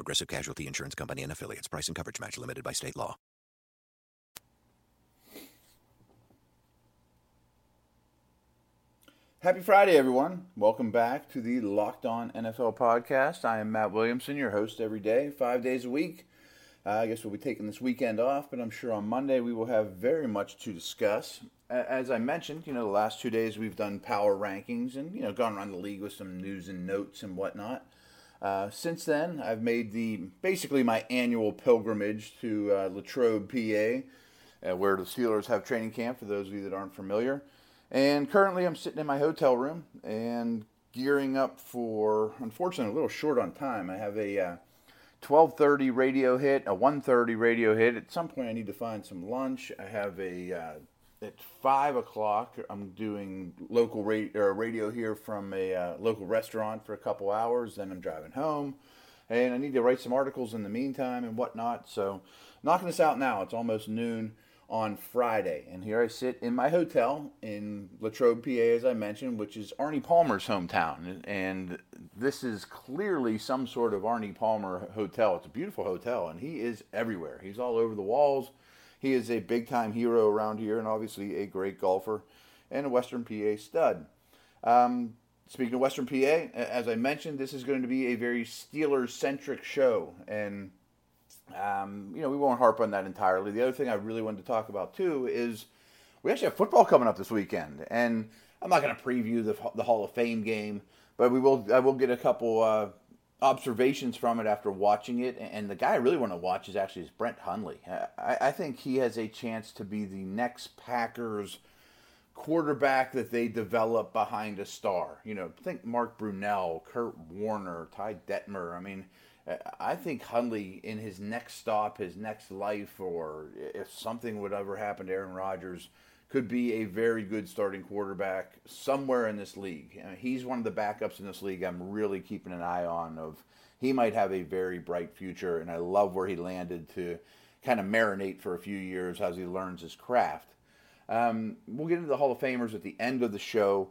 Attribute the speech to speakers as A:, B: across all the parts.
A: Progressive Casualty Insurance Company and affiliates. Price and coverage match limited by state law.
B: Happy Friday, everyone. Welcome back to the Locked On NFL podcast. I am Matt Williamson, your host every day, five days a week. Uh, I guess we'll be taking this weekend off, but I'm sure on Monday we will have very much to discuss. As I mentioned, you know, the last two days we've done power rankings and, you know, gone around the league with some news and notes and whatnot. Uh, since then, I've made the basically my annual pilgrimage to uh, Latrobe, PA, uh, where the Steelers have training camp. For those of you that aren't familiar, and currently I'm sitting in my hotel room and gearing up for. Unfortunately, a little short on time. I have a 12:30 uh, radio hit, a 1:30 radio hit. At some point, I need to find some lunch. I have a uh, at five o'clock, I'm doing local radio, radio here from a uh, local restaurant for a couple hours. Then I'm driving home, and I need to write some articles in the meantime and whatnot. So, knocking this out now. It's almost noon on Friday, and here I sit in my hotel in Latrobe, PA, as I mentioned, which is Arnie Palmer's hometown. And this is clearly some sort of Arnie Palmer hotel. It's a beautiful hotel, and he is everywhere. He's all over the walls he is a big time hero around here and obviously a great golfer and a Western PA stud. Um, speaking of Western PA, as I mentioned, this is going to be a very Steelers centric show. And, um, you know, we won't harp on that entirely. The other thing I really wanted to talk about too is we actually have football coming up this weekend. And I'm not going to preview the, the Hall of Fame game, but we will. I will get a couple uh, observations from it after watching it. And the guy I really want to watch is actually is Brett Hundley. I, I think he has a chance to be the next Packers quarterback that they develop behind a star. You know, think Mark Brunell, Kurt Warner, Ty Detmer. I mean, I think Hundley in his next stop, his next life, or if something would ever happen to Aaron Rodgers – could be a very good starting quarterback somewhere in this league. I mean, he's one of the backups in this league I'm really keeping an eye on of he might have a very bright future and I love where he landed to kind of marinate for a few years as he learns his craft. Um, we'll get into the Hall of Famers at the end of the show.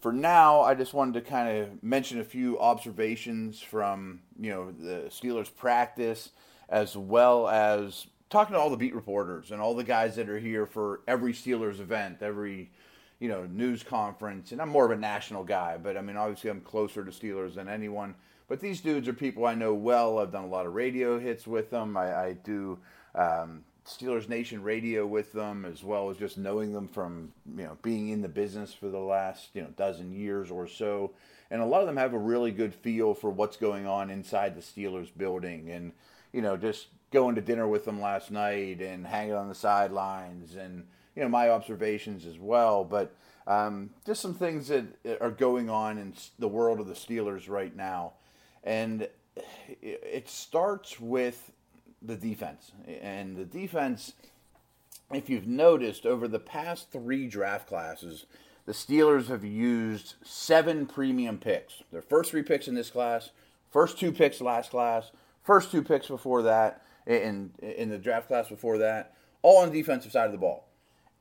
B: For now, I just wanted to kind of mention a few observations from you know the Steelers practice, as well as talking to all the beat reporters and all the guys that are here for every Steelers event, every you know news conference, and I'm more of a national guy, but I mean obviously I'm closer to Steelers than anyone. But these dudes are people I know well. I've done a lot of radio hits with them. I, I do um, Steelers Nation radio with them, as well as just knowing them from you know being in the business for the last you know dozen years or so. And a lot of them have a really good feel for what's going on inside the Steelers building, and you know just going to dinner with them last night and hanging on the sidelines and you know my observations as well but um, just some things that are going on in the world of the Steelers right now. And it starts with the defense. And the defense if you've noticed over the past three draft classes the Steelers have used seven premium picks. Their first three picks in this class first two picks last class first two picks before that in in the draft class before that, all on the defensive side of the ball.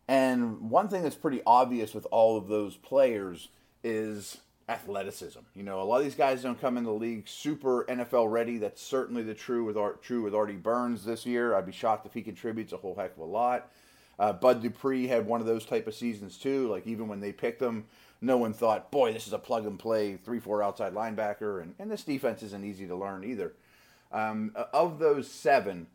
B: And one thing that's pretty obvious with all of those players is athleticism. You know, a lot of these guys don't come in the league super NFL ready. That's certainly the true with Art, true with Artie Burns this year. I'd be shocked if he contributes a whole heck of a lot. Uh, Bud Dupree had one of those type of seasons too. Like even when they picked him, no one thought, "Boy, this is a plug and play three four outside linebacker." And and this defense isn't easy to learn either. Um, of those seven,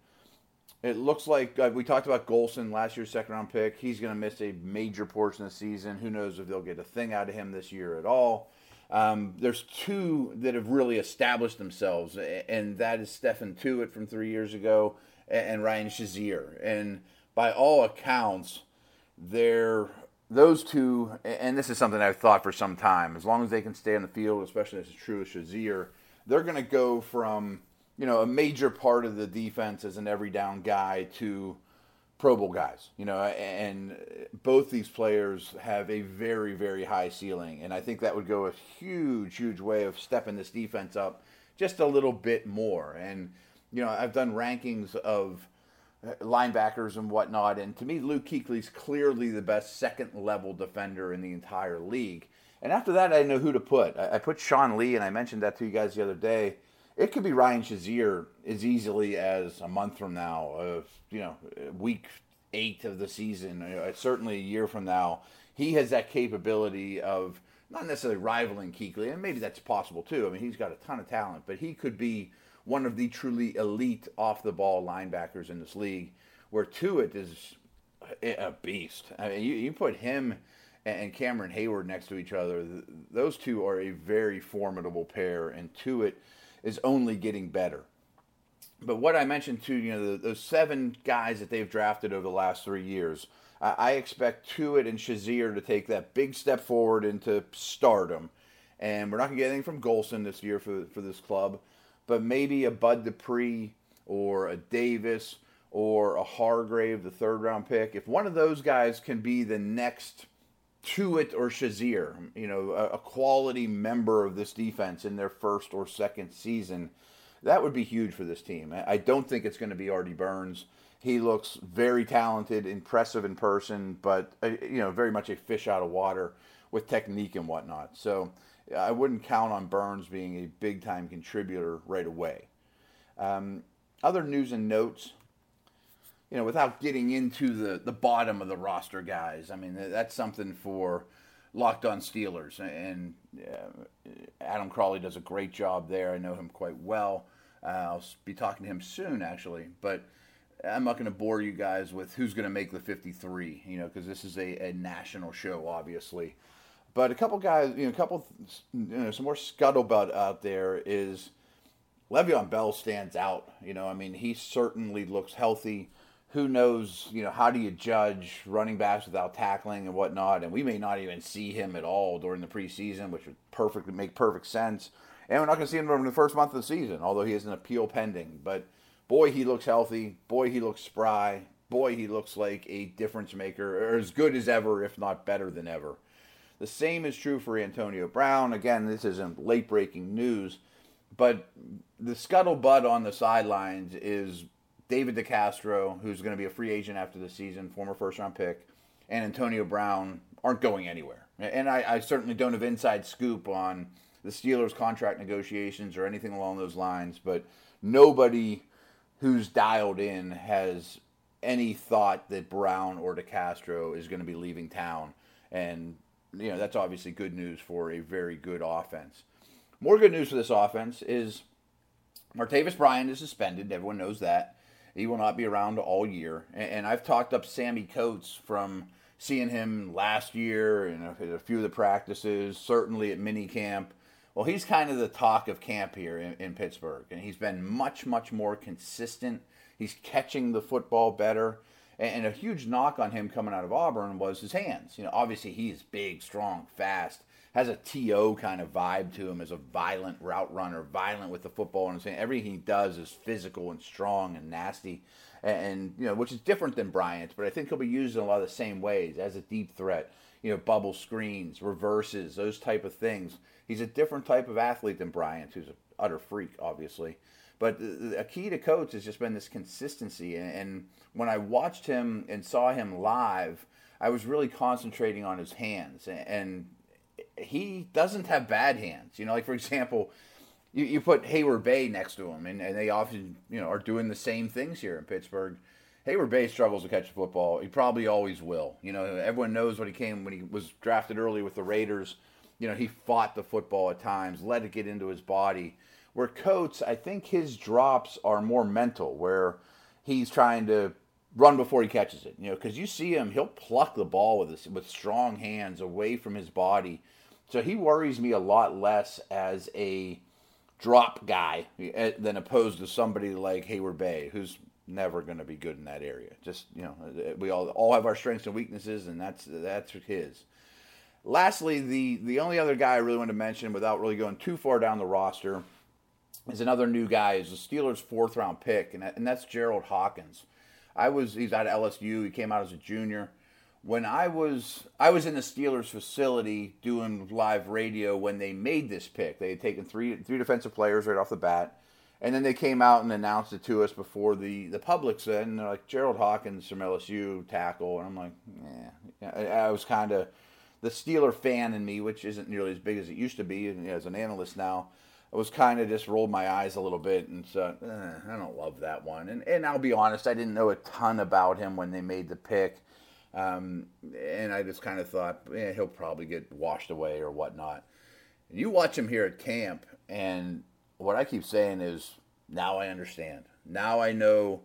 B: it looks like uh, we talked about Golson last year's second round pick. He's going to miss a major portion of the season. Who knows if they'll get a thing out of him this year at all. Um, there's two that have really established themselves, and that is Stephon Tuitt from three years ago and Ryan Shazier. And by all accounts, they're those two, and this is something I've thought for some time. As long as they can stay on the field, especially as it's true with Shazier, they're going to go from you know, a major part of the defense as an every down guy to Pro Bowl guys, you know, and both these players have a very, very high ceiling. And I think that would go a huge, huge way of stepping this defense up just a little bit more. And, you know, I've done rankings of uh, linebackers and whatnot. And to me, Luke Kuechly's clearly the best second level defender in the entire league. And after that, I know who to put. I put Sean Lee, and I mentioned that to you guys the other day. It could be Ryan Shazier as easily as a month from now, of you know, week eight of the season, certainly a year from now. He has that capability of not necessarily rivaling Kuechly, and maybe that's possible too. I mean, he's got a ton of talent, but he could be one of the truly elite off the ball linebackers in this league, where Tuitt is a beast. I mean, you, you put him and Cameron Heyward next to each other, those two are a very formidable pair, and Tuitt is only getting better. But what I mentioned to you know the, those seven guys that they've drafted over the last three years, I, I expect Tuitt and Shazier to take that big step forward into stardom. And we're not going to get anything from Golson this year for for this club, but maybe a Bud Dupree or a Davis or a Hargrave, the third round pick. If one of those guys can be the next Tuitt or Shazier, you know, a, a, quality member of this defense in their first or second season, that would be huge for this team. I don't think it's going to be Artie Burns. He looks very talented, impressive in person, but uh, you know, very much a fish out of water with technique and whatnot. So I wouldn't count on Burns being a big time contributor right away. Um, other news and notes you know, without getting into the, the bottom of the roster guys, I mean, that's something for Locked On Steelers. And uh, Adam Crawley does a great job there. I know him quite well. Uh, I'll be talking to him soon, actually. But I'm not going to bore you guys with who's going to make the 53, you know, because this is a, a national show, obviously. But a couple guys, you know, a couple, you know, some more scuttlebutt out there is Le'Veon Bell stands out. You know, I mean, he certainly looks healthy who knows, you know, how do you judge running backs without tackling and whatnot? And we may not even see him at all during the preseason, which would perfectly make perfect sense. And we're not going to see him during the first month of the season, although he has an appeal pending. But boy, he looks healthy. Boy, he looks spry. Boy, he looks like a difference maker, or as good as ever, if not better than ever. The same is true for Antonio Brown. Again, this isn't late breaking news, but the scuttlebutt on the sidelines is David DeCastro, who's going to be a free agent after the season, former first round pick, and Antonio Brown aren't going anywhere. And I, I, certainly don't have inside scoop on the Steelers' contract negotiations or anything along those lines, but nobody who's dialed in has any thought that Brown or DeCastro is going to be leaving town. And, you know, that's obviously good news for a very good offense. More good news for this offense is Martavis Bryant is suspended. Everyone knows that. He will not be around all year. And, I've talked up Sammy Coates from seeing him last year and a, a few of the practices, certainly at mini camp. Well, he's kind of the talk of camp here in, in Pittsburgh, and he's been much, much more consistent. He's catching the football better. And, a huge knock on him coming out of Auburn was his hands. You know, obviously he's big, strong, fast, has a TO kind of vibe to him as a violent route runner, violent with the football and saying everything he does is physical and strong and nasty. And, you know, which is different than Bryant, but I think he'll be used in a lot of the same ways as a deep threat. You know, bubble screens, reverses, those type of things. He's a different type of athlete than Bryant, who's an utter freak, obviously. But a key to Coates has just been this consistency. And when I watched him and saw him live, I was really concentrating on his hands. And he doesn't have bad hands. You know, like for example, you, you put Heyward-Bey next to him, and, and they often you know are doing the same things here in Pittsburgh. Heyward-Bey struggles to catch the football. He probably always will. You know, everyone knows when he came when he was drafted early with the Raiders. You know, he fought the football at times, let it get into his body. Where Coates, I think his drops are more mental, where he's trying to run before he catches it. You know, because you see him, he'll pluck the ball with his, with strong hands away from his body so he worries me a lot less as a drop guy eh, than opposed to somebody like Heyward-Bey, who's never going to be good in that area. Just you know, eh, we all all have our strengths and weaknesses, and that's that's his. Lastly, the the only other guy I really want to mention, without really going too far down the roster, is another new guy. Is the Steelers' fourth round pick, and, that, and that's Gerald Hawkins. I was he's out of LSU. He came out as a junior. When I was I was in the Steelers facility doing live radio when they made this pick. They had taken three three defensive players right off the bat. And then they came out and announced it to us before the, the public said, and they're like, Gerald Hawkins from LSU tackle. And I'm like, yeah. I, I was kind of the Steeler fan in me, which isn't nearly as big as it used to be and as an analyst now. I was kind of just rolled my eyes a little bit and said, eh, I don't love that one. And, and I'll be honest, I didn't know a ton about him when they made the pick. Um, and I just kind of thought, he'll probably get washed away or whatnot. And you watch him here at camp, and what I keep saying is, now I understand. Now I know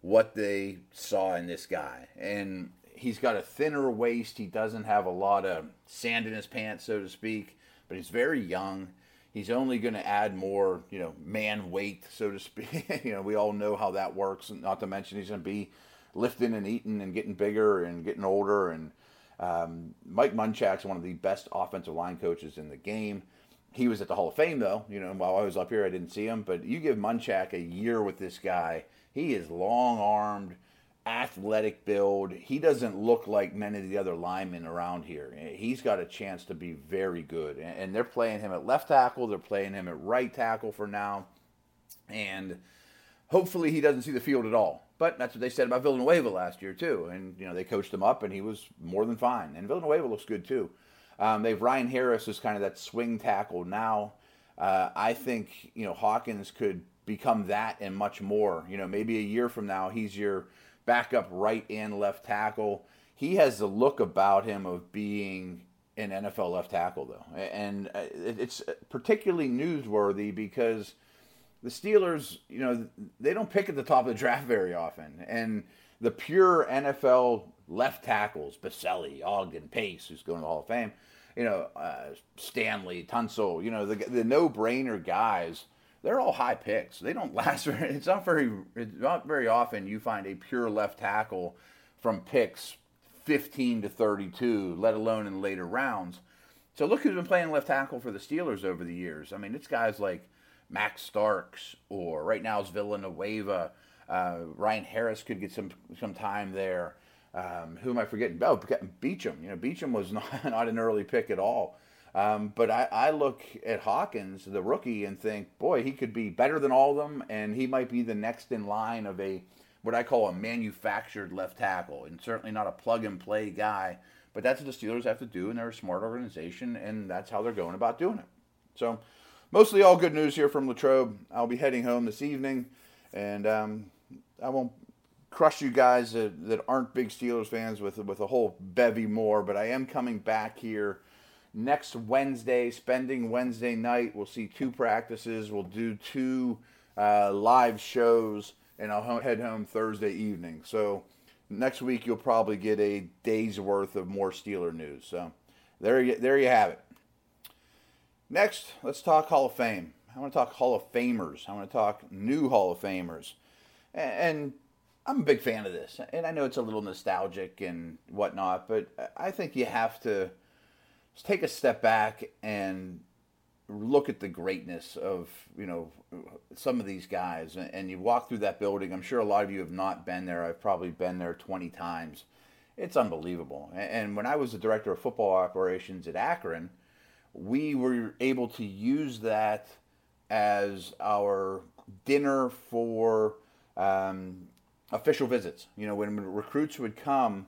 B: what they saw in this guy. And he's got a thinner waist. He doesn't have a lot of sand in his pants, so to speak, but he's very young. He's only going to add more, you know, man weight, so to speak. you know, we all know how that works. Not to mention he's going to be lifting and eating and getting bigger and getting older. And um, Mike Munchak's one of the best offensive line coaches in the game. He was at the Hall of Fame, though. You know, while I was up here, I didn't see him. But you give Munchak a year with this guy, he is long armed, athletic build. He doesn't look like many of the other linemen around here. He's got a chance to be very good. And they're playing him at left tackle, they're playing him at right tackle for now. And hopefully he doesn't see the field at all. But that's what they said about Villanueva last year, too. And, you know, they coached him up, and he was more than fine. And Villanueva looks good, too. Um, they've Ryan Harris is kind of that swing tackle now. Uh, I think you know Hawkins could become that and much more. You know, maybe a year from now he's your backup right and left tackle. He has the look about him of being an NFL left tackle, though, and uh, it's particularly newsworthy because the Steelers, you know, they don't pick at the top of the draft very often, and the pure NFL left tackles, Boselli, Ogden, Pace, who's going to the Hall of Fame, you know, uh, Stanley, Tunsil, you know, the, the no-brainer guys, they're all high picks. They don't last very, it's not very, it's not very often you find a pure left tackle from picks 15 to 32, let alone in later rounds. So look who's been playing left tackle for the Steelers over the years. I mean, it's guys like Max Starks or right now it's Villanueva. Uh, Ryan Harris could get some some time there. Um, who am I forgetting? Oh, Beachum. You know, Beachum was not, not an early pick at all. Um, but I, I look at Hawkins, the rookie, and think, boy, he could be better than all of them, and he might be the next in line of a what I call a manufactured left tackle, and certainly not a plug and play guy. But that's what the Steelers have to do, and they're a smart organization, and that's how they're going about doing it. So, mostly all good news here from Latrobe. I'll be heading home this evening, and um, I won't crush you guys that, that aren't big Steelers fans with with a whole bevy more. But I am coming back here next Wednesday, spending Wednesday night. We'll see two practices. We'll do two uh, live shows, and I'll head home Thursday evening. So next week you'll probably get a day's worth of more Steeler news. So there you, there you have it. Next, let's talk Hall of Fame. I want to talk Hall of Famers. I want to talk new Hall of Famers. And I'm a big fan of this, and I know it's a little nostalgic and whatnot, but I think you have to take a step back and look at the greatness of you know some of these guys. And you walk through that building. I'm sure a lot of you have not been there. I've probably been there 20 times. It's unbelievable. And when I was the director of football operations at Akron, we were able to use that as our dinner for um, official visits. You know, when recruits would come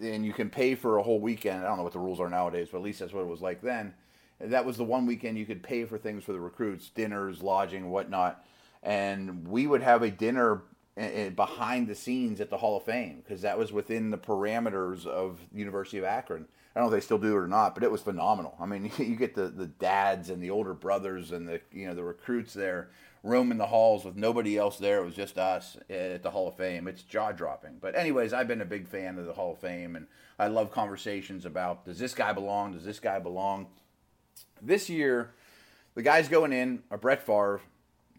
B: and you can pay for a whole weekend. I don't know what the rules are nowadays, but at least that's what it was like then. That was the one weekend you could pay for things for the recruits, dinners, lodging, whatnot. And we would have a dinner eh, eh, behind the scenes at the Hall of Fame because that was within the parameters of the University of Akron. I don't know if they still do it or not, but it was phenomenal. I mean, you get the, the dads and the older brothers and the you know the recruits there roaming the halls with nobody else there. It was just us at the Hall of Fame. It's jaw dropping. But, anyways, I've been a big fan of the Hall of Fame, and I love conversations about does this guy belong? Does this guy belong? This year, the guys going in are Brett Favre,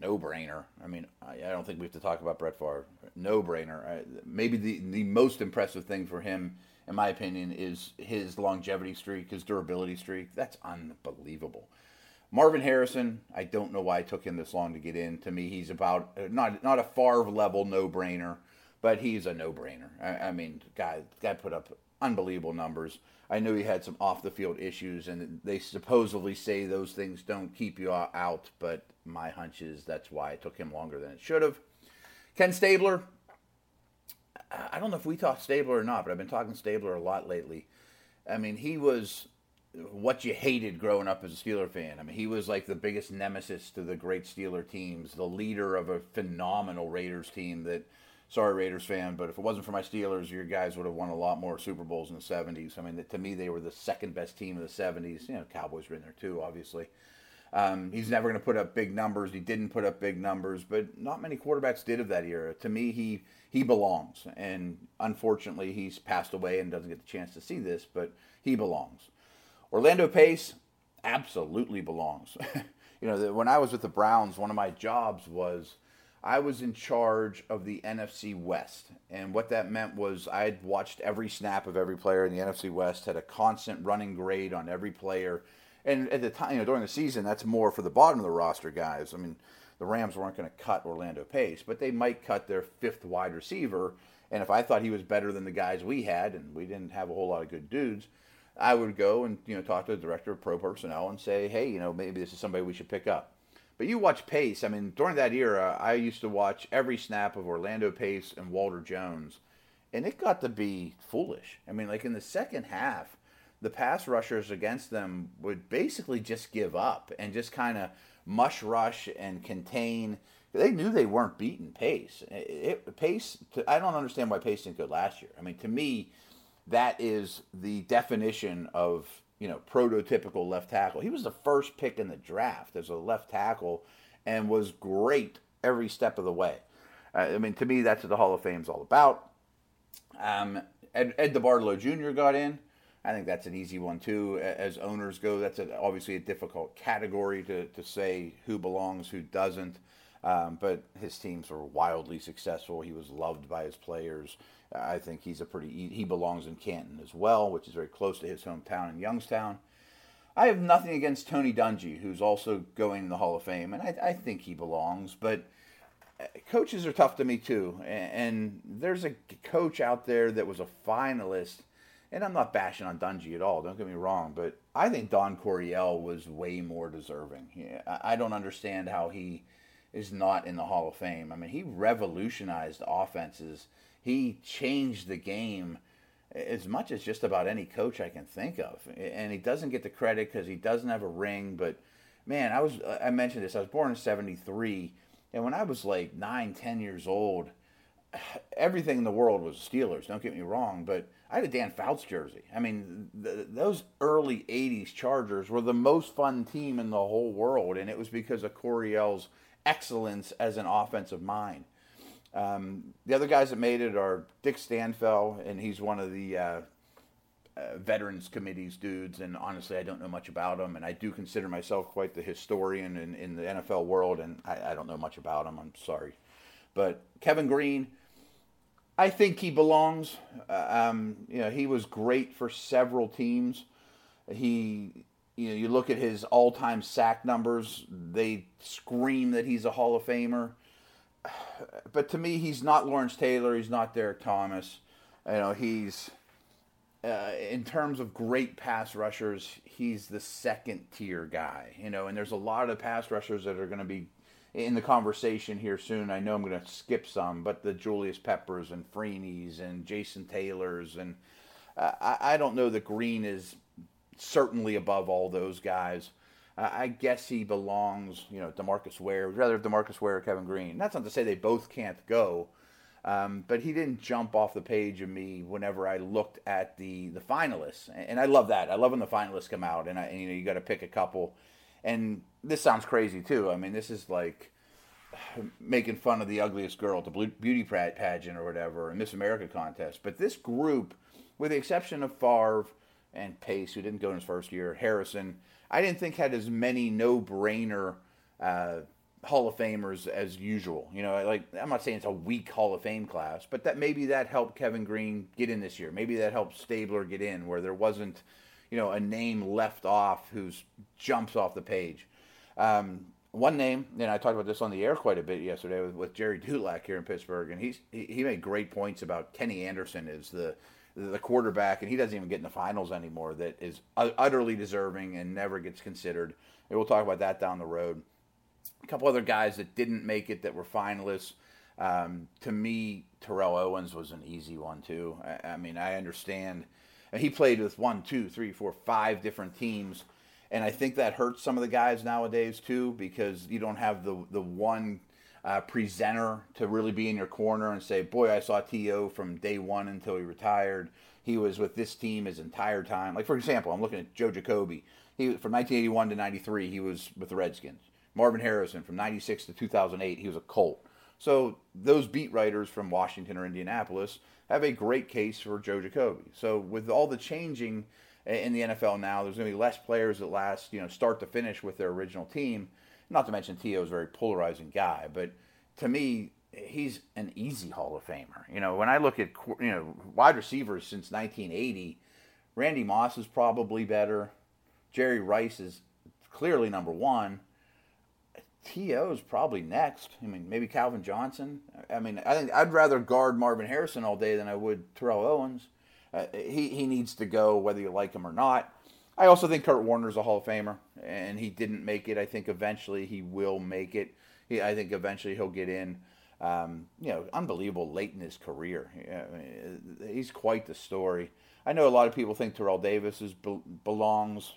B: no brainer. I mean, I, don't think we have to talk about Brett Favre. No brainer. maybe the, the most impressive thing for him, in my opinion, is his longevity streak, his durability streak. That's unbelievable. Marvin Harrison, I don't know why it took him this long to get in. To me, he's about not not a Favre level no brainer, but he's a no brainer. I, I, mean, guy guy put up unbelievable numbers. I knew he had some off the field issues, and they supposedly say those things don't keep you out. But my hunch is that's why it took him longer than it should have. Ken Stabler, I don't know if we talked Stabler or not, but I've been talking Stabler a lot lately. I mean, he was what you hated growing up as a Steeler fan. I mean, he was like the biggest nemesis to the great Steeler teams, the leader of a phenomenal Raiders team that sorry Raiders fan, but if it wasn't for my Steelers, your guys would have won a lot more Super Bowls in the 70s. I mean, to me they were the second best team of the 70s. You know, Cowboys were in there too, obviously. Um, he's never going to put up big numbers. He didn't put up big numbers, but not many quarterbacks did of that era. To me, he he belongs, and unfortunately, he's passed away and doesn't get the chance to see this, but he belongs. Orlando Pace absolutely belongs. you know, when I was with the Browns, one of my jobs was I was in charge of the NFC West. And what that meant was I'd watched every snap of every player in the NFC West, had a constant running grade on every player. And at the time, you know, during the season, that's more for the bottom of the roster guys. I mean, the Rams weren't going to cut Orlando Pace, but they might cut their fifth wide receiver. And if I thought he was better than the guys we had, and we didn't have a whole lot of good dudes, I would go and you know talk to the director of pro personnel and say, hey, you know, maybe this is somebody we should pick up. But you watch Pace. I mean, during that era, I used to watch every snap of Orlando Pace and Walter Jones, and it got to be foolish. I mean, like in the second half, the pass rushers against them would basically just give up and just kind of mush rush and contain. They knew they weren't beating Pace. It, Pace. I don't understand why Pace didn't go last year. I mean, to me, that is the definition of you know prototypical left tackle. He was the first pick in the draft as a left tackle, and was great every step of the way. Uh, I mean, to me, that's what the Hall of Fame's all about. Um, Ed, Ed DeBartolo Jr. got in. I think that's an easy one too. As owners go, that's a, obviously a difficult category to, to say who belongs, who doesn't. Um, but his teams were wildly successful. He was loved by his players. I think he's a pretty he belongs in Canton as well, which is very close to his hometown in Youngstown. I have nothing against Tony Dungy, who's also going in the Hall of Fame, and I, I think he belongs. But uh, coaches are tough to me too, and, and there's a coach out there that was a finalist, and I'm not bashing on Dungy at all. Don't get me wrong, but I think Don Coryell was way more deserving. I don't understand how he is not in the Hall of Fame. I mean, he revolutionized offenses he changed the game as much as just about any coach I can think of. And he doesn't get the credit because he doesn't have a ring. But man, I was I mentioned this. I was born in '73, and when I was like nine, ten years old, everything in the world was Steelers. Don't get me wrong, but I had a Dan Fouts jersey. I mean, those early '80s Chargers were the most fun team in the whole world, and it was because of Coryell's excellence as an offensive mind. Um, the other guys that made it are Dick Stanfel, and he's one of the uh, uh, Veterans Committee's dudes. And honestly, I don't know much about him, and I do consider myself quite the historian in, in the NFL world, and I, I don't know much about him. I'm sorry, but Kevin Greene. I think he belongs. Uh, um, you know, he was great for several teams. He, you know, you look at his all-time sack numbers; they scream that he's a Hall of Famer but to me, he's not Lawrence Taylor. He's not Derrick Thomas. You know, he's uh, in terms of great pass rushers, he's the second tier guy. You know, and there's a lot of pass rushers that are going to be in the conversation here soon. I know I'm going to skip some, but the Julius Peppers and Freeney's and Jason Taylors and uh, I, I don't know that Greene is certainly above all those guys. I guess he belongs, you know, Demarcus Ware. rather Demarcus Ware or Kevin Greene. That's not to say they both can't go, um, but he didn't jump off the page of me whenever I looked at the the finalists, and I love that. I love when the finalists come out, and, I, and you know you got to pick a couple. And this sounds crazy too. I mean, this is like making fun of the ugliest girl at the beauty pageant or whatever, a Miss America contest. But this group, with the exception of Favre and Pace, who didn't go in his first year, Harrison I didn't think had as many no brainer uh, Hall of Famers as usual. You know, like I'm not saying it's a weak Hall of Fame class, but that maybe that helped Kevin Greene get in this year. Maybe that helped Stabler get in, where there wasn't, you know, a name left off who's jumps off the page. Um, one name, and I talked about this on the air quite a bit yesterday with, with Gerry Dulac here in Pittsburgh, and he's he, he made great points about Kenny Anderson is the the quarterback, and he doesn't even get in the finals anymore. That is utterly deserving and never gets considered. And we'll talk about that down the road. A couple other guys that didn't make it that were finalists. Um, to me, Terrell Owens was an easy one too. I, I mean, I understand. He played with one, two, three, four, five different teams and I think that hurts some of the guys nowadays too because you don't have the the one uh, presenter to really be in your corner and say, "Boy, I saw T.O. from day one until he retired. He was with this team his entire time." Like for example, I'm looking at Joe Jacoby. He from 1981 to 93, he was with the Redskins. Marvin Harrison from 96 to 2008, he was a Colt. So those beat writers from Washington or Indianapolis have a great case for Joe Jacoby. So with all the changing in the NFL now. There's going to be less players that last, you know, start to finish with their original team. Not to mention T.O. is a very polarizing guy, but to me, he's an easy Hall of Famer. You know, when I look at you know wide receivers since 1980, Randy Moss is probably better. Jerry Rice is clearly number one. T.O. is probably next. I mean, maybe Calvin Johnson. I mean, I think I'd rather guard Marvin Harrison all day than I would Terrell Owens. Uh, he, he needs to go whether you like him or not. I also think Kurt Warner's a Hall of Famer, and he didn't make it. I think eventually he will make it. He, I think eventually he'll get in. Um, you know, unbelievable late in his career. I mean, he's quite the story. I know a lot of people think Terrell Davis is, belongs.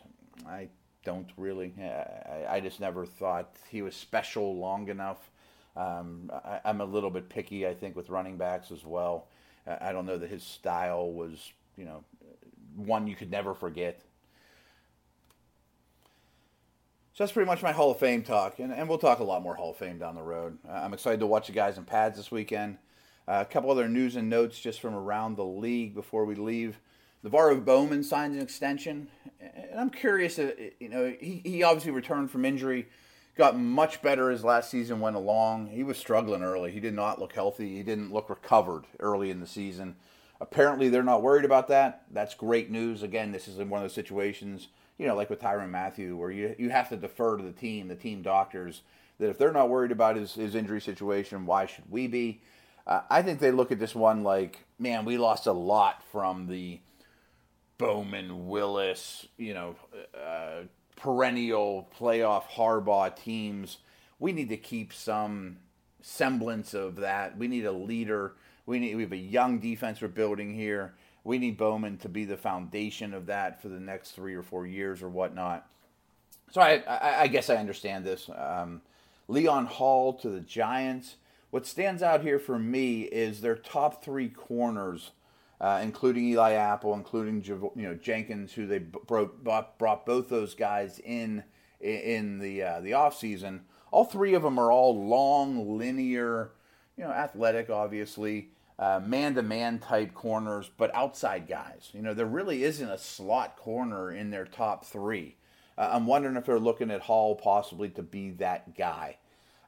B: I don't really. I, I, just never thought he was special long enough. Um, I, I'm a little bit picky, I think, with running backs as well. I don't know that his style was, you know, one you could never forget. So that's pretty much my Hall of Fame talk, and, and we'll talk a lot more Hall of Fame down the road. Uh, I'm excited to watch the guys in pads this weekend. Uh, a couple other news and notes just from around the league before we leave. NaVorro Bowman signs an extension, and I'm curious. Uh, you know, he, he obviously returned from injury got much better as last season went along. He was struggling early. He did not look healthy. He didn't look recovered early in the season. Apparently, they're not worried about that. That's great news. Again, this is one of those situations, you know, like with Tyrann Mathieu, where you you have to defer to the team, the team doctors, that if they're not worried about his, his injury situation, why should we be? Uh, I think they look at this one like, man, we lost a lot from the Bowman, Willis, you know, uh, perennial playoff Harbaugh teams. We need to keep some semblance of that. We need a leader. We need we have a young defense we're building here. We need Bowman to be the foundation of that for the next three or four years or whatnot. So I, I, I guess I understand this. Um, Leon Hall to the Giants. What stands out here for me is their top three corners uh, including Eli Apple, including you know Jenkins, who they brought, brought both those guys in in the uh, the off season. All three of them are all long, linear, you know, athletic, obviously, man to man type corners, but outside guys. You know, there really isn't a slot corner in their top three. Uh, I'm wondering if they're looking at Hall possibly to be that guy.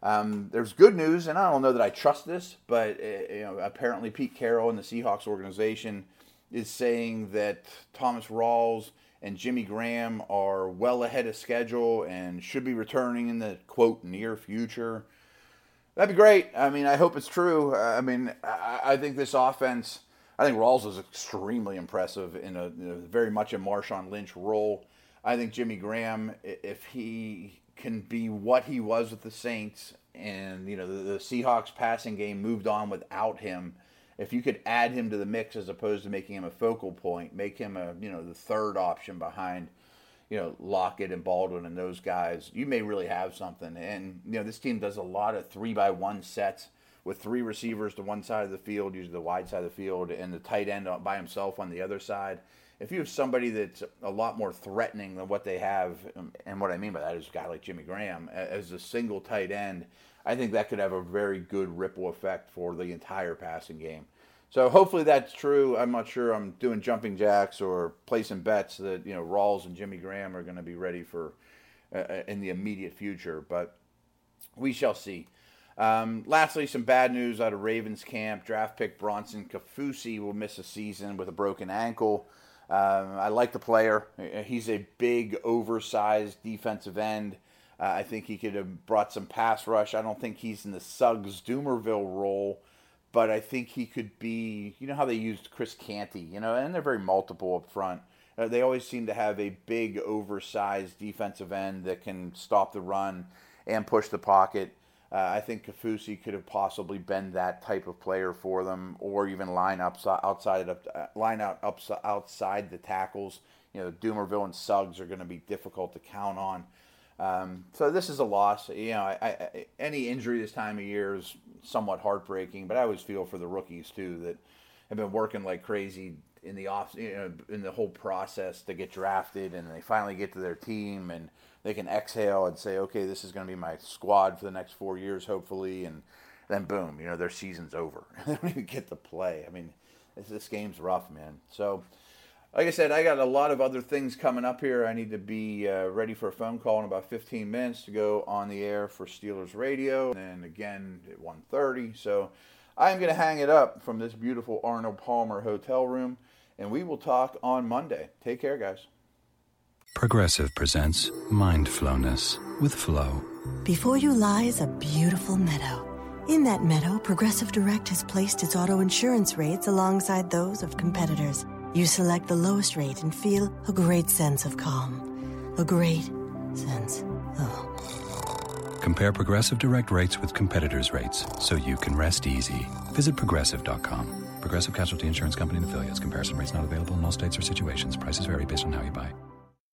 B: Um, there's good news, and I don't know that I trust this, but uh, you know, apparently Pete Carroll and the Seahawks organization is saying that Thomas Rawls and Jimmy Graham are well ahead of schedule and should be returning in the quote near future. That'd be great. I mean, I hope it's true. I mean, I, I think this offense. I think Rawls is extremely impressive in a, in a very much a Marshawn Lynch role. I think Jimmy Graham, if he can be what he was with the Saints, and you know the, the, Seahawks passing game moved on without him. If you could add him to the mix as opposed to making him a focal point, make him a you know the third option behind you know Lockett and Baldwin and those guys, you may really have something. And you know this team does a lot of three by one sets with three receivers to one side of the field, usually the wide side of the field, and the tight end by himself on the other side if you have somebody that's a lot more threatening than what they have, um, and what I mean by that is a guy like Jimmy Graham as a single tight end, I think that could have a very good ripple effect for the entire passing game. So hopefully that's true. I'm not sure I'm doing jumping jacks or placing bets that you know Rawls and Jimmy Graham are going to be ready for uh, uh, in the immediate future, but we shall see. Um, lastly, some bad news out of Ravens camp. Draft pick Bronson Kaufusi will miss a season with a broken ankle. Um, I like the player. He's a big, oversized defensive end. Uh, I think he could have brought some pass rush. I don't think he's in the Suggs Dumervil role, but I think he could be. You know how they used Chris Canty, you know, and they're very multiple up front. Uh, they always seem to have a big, oversized defensive end that can stop the run and push the pocket. Uh, I think Kaufusi could have possibly been that type of player for them, or even line up outside of uh, line out up, outside the tackles. You know, Dumervil and Suggs are going to be difficult to count on. Um, so this is a loss. You know, I, I, any injury this time of year is somewhat heartbreaking, but I always feel for the rookies too that have been working like crazy in the off, you know, in the whole process to get drafted, and they finally get to their team and they can exhale and say, okay, this is going to be my squad for the next four years, hopefully, and then boom, you know, their season's over. they don't even get to play. I mean, this, this game's rough, man. So, like I said, I got a lot of other things coming up here. I need to be uh, ready for a phone call in about 15 minutes to go on the air for Steelers Radio, and again at 1:30. So, I'm going to hang it up from this beautiful Arnold Palmer hotel room, and we will talk on Monday. Take care, guys.
C: Progressive presents Mindfulness with Flow.
D: Before you lies a beautiful meadow. In that meadow, Progressive Direct has placed its auto insurance rates alongside those of competitors. You select the lowest rate and feel a great sense of calm. A great sense of.
C: Compare Progressive Direct rates with competitors' rates so you can rest easy. Visit progressive.com. Progressive Casualty Insurance Company and affiliates. Comparison rates not available in all states or situations. Prices vary based on how you buy.